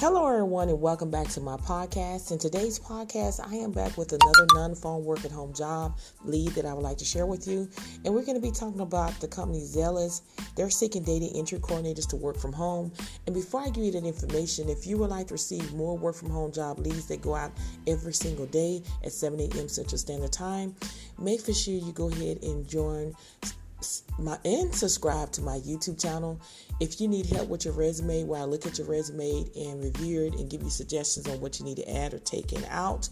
Hello, everyone, and welcome back to my podcast. In today's podcast, I am back with another non phone work at home job lead that I would like to share with you. And we're going to be talking about the company Zelis. They're seeking data entry coordinators to work from home. And before I give you that information, if you would like to receive more work from home job leads that go out every single day at 7 a.m. Central Standard Time, make for sure you go ahead and join my and subscribe to my YouTube channel. If you need help with your resume, where I look at your resume and review it and give you suggestions on what you need to add or take out,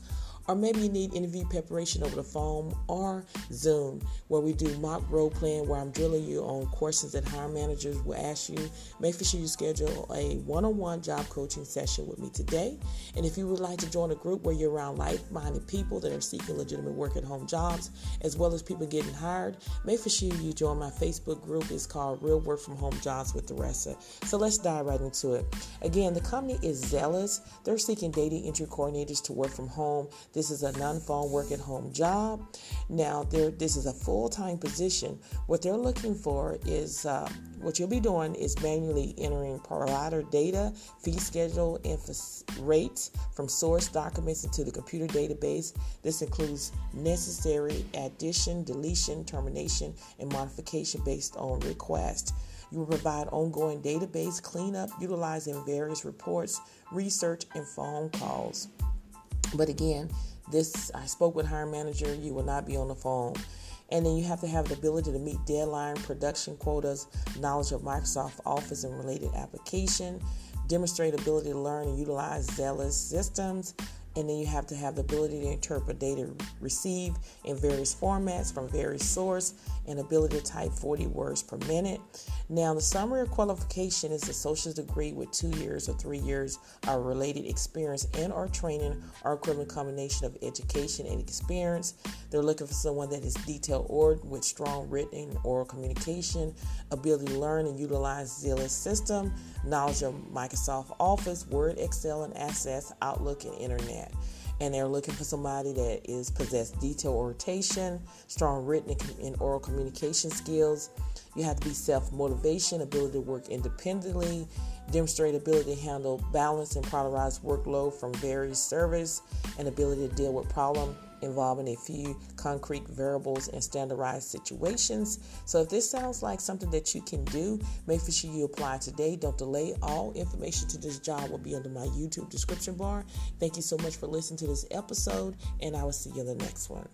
or maybe you need interview preparation over the phone or Zoom, where we do mock role playing, where I'm drilling you on questions that hiring managers will ask you. Make sure you schedule a one on one job coaching session with me today. And if you would like to join a group where you're around like minded people that are seeking legitimate work at home jobs, as well as people getting hired, make sure you join my Facebook group. It's called Real Work from Home Jobs with Theresa. So let's dive right into it. Again, the company is Zelis. They're seeking data entry coordinators to work from home. This is a non-phone work at home job. Now, this is a full-time position. What they're looking for is uh, what you'll be doing is manually entering provider data, fee schedule, and rates from source documents into the computer database. This includes necessary addition, deletion, termination, and modification based on request. You will provide ongoing database cleanup utilizing various reports, research, and phone calls. But again, this I spoke with hiring manager. You will not be on the phone. And then you have to have the ability to meet deadline, production quotas, knowledge of Microsoft Office and related application, demonstrate ability to learn and utilize Zelis systems, and then you have to have the ability to interpret data received in various formats from various sources and ability to type 40 words per minute. Now, the summary of qualification is a associate's degree with two years or three years of related experience and or training or equivalent combination of education and experience. They're looking for someone that is detail oriented with strong written and oral communication, ability to learn and utilize Zelis system, knowledge of Microsoft Office, Word, Excel, and Access, Outlook, and Internet and they're looking for somebody that is possessed detail orientation, strong written and oral communication skills. You have to be self motivation, ability to work independently, demonstrate ability to handle balance and prioritize workload from various service, and ability to deal with problem involving a few concrete variables and standardized situations. So, if this sounds like something that you can do, make sure you apply today. Don't delay. All information to this job will be under my YouTube description bar. Thank you so much for listening to this episode, and I will see you in the next one.